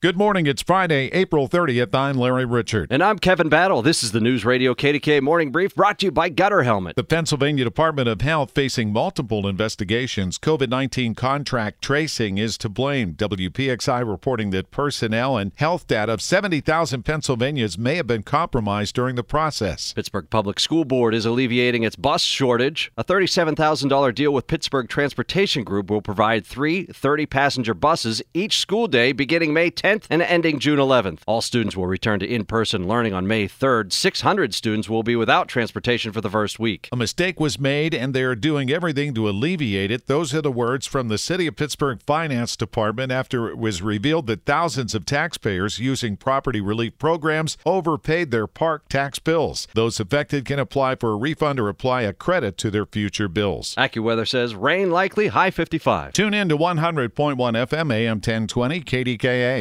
Good morning. It's Friday, April 30th. I'm Larry Richert. And I'm Kevin Battle. This is the News Radio KDKA Morning Brief brought to you by Gutter Helmet. The Pennsylvania Department of Health facing multiple investigations. COVID 19 contract tracing is to blame. WPXI reporting that personnel and health data of 70,000 Pennsylvanians may have been compromised during the process. Pittsburgh Public School Board is alleviating its bus shortage. A $37,000 deal with Pittsburgh Transportation Group will provide three 30 passenger buses each school day beginning May 10th and ending June 11th. All students will return to in person learning on May 3rd. 600 students will be without transportation for the first week. A mistake was made, and they are doing everything to alleviate it. Those are the words from the City of Pittsburgh Finance Department after it was revealed that thousands of taxpayers using property relief programs overpaid their park tax bills. Those affected can apply for a refund or apply a credit to their future bills. AccuWeather says rain likely, high 55. Tune in to 100.1 FM AM 1020 KDKA.